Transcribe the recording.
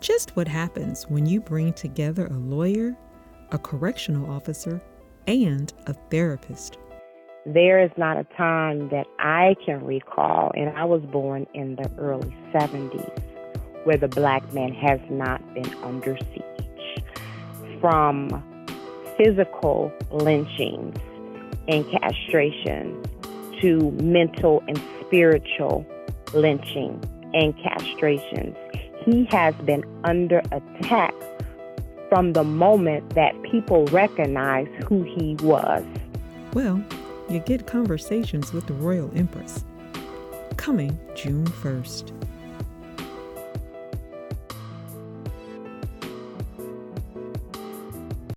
Just what happens when you bring together a lawyer, a correctional officer, and a therapist. There is not a time that I can recall, and I was born in the early 70s, where the black man has not been under siege. From physical lynchings and castration to mental and spiritual lynching and castrations. He has been under attack from the moment that people recognize who he was. Well, you get conversations with the Royal Empress. Coming June 1st.